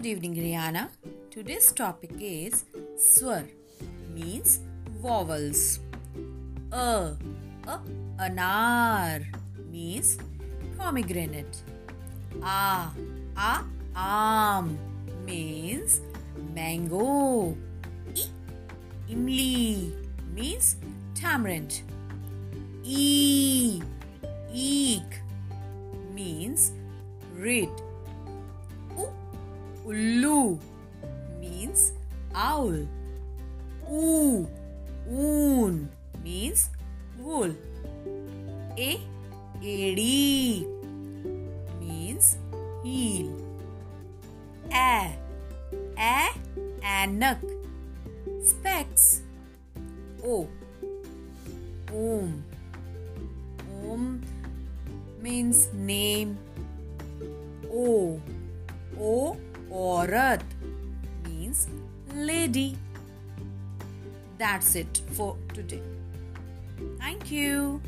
Good evening, Rihanna. Today's topic is swar, means vowels. A, a anar means pomegranate. A, a am means mango. I, imli means tamarind. E, eek means reed. Ullu means owl. Oo, oon means wool. A, adi means heel. A, a, anak specs. O, om. Om means name. O, o, aurat means lady. That's it for today. Thank you.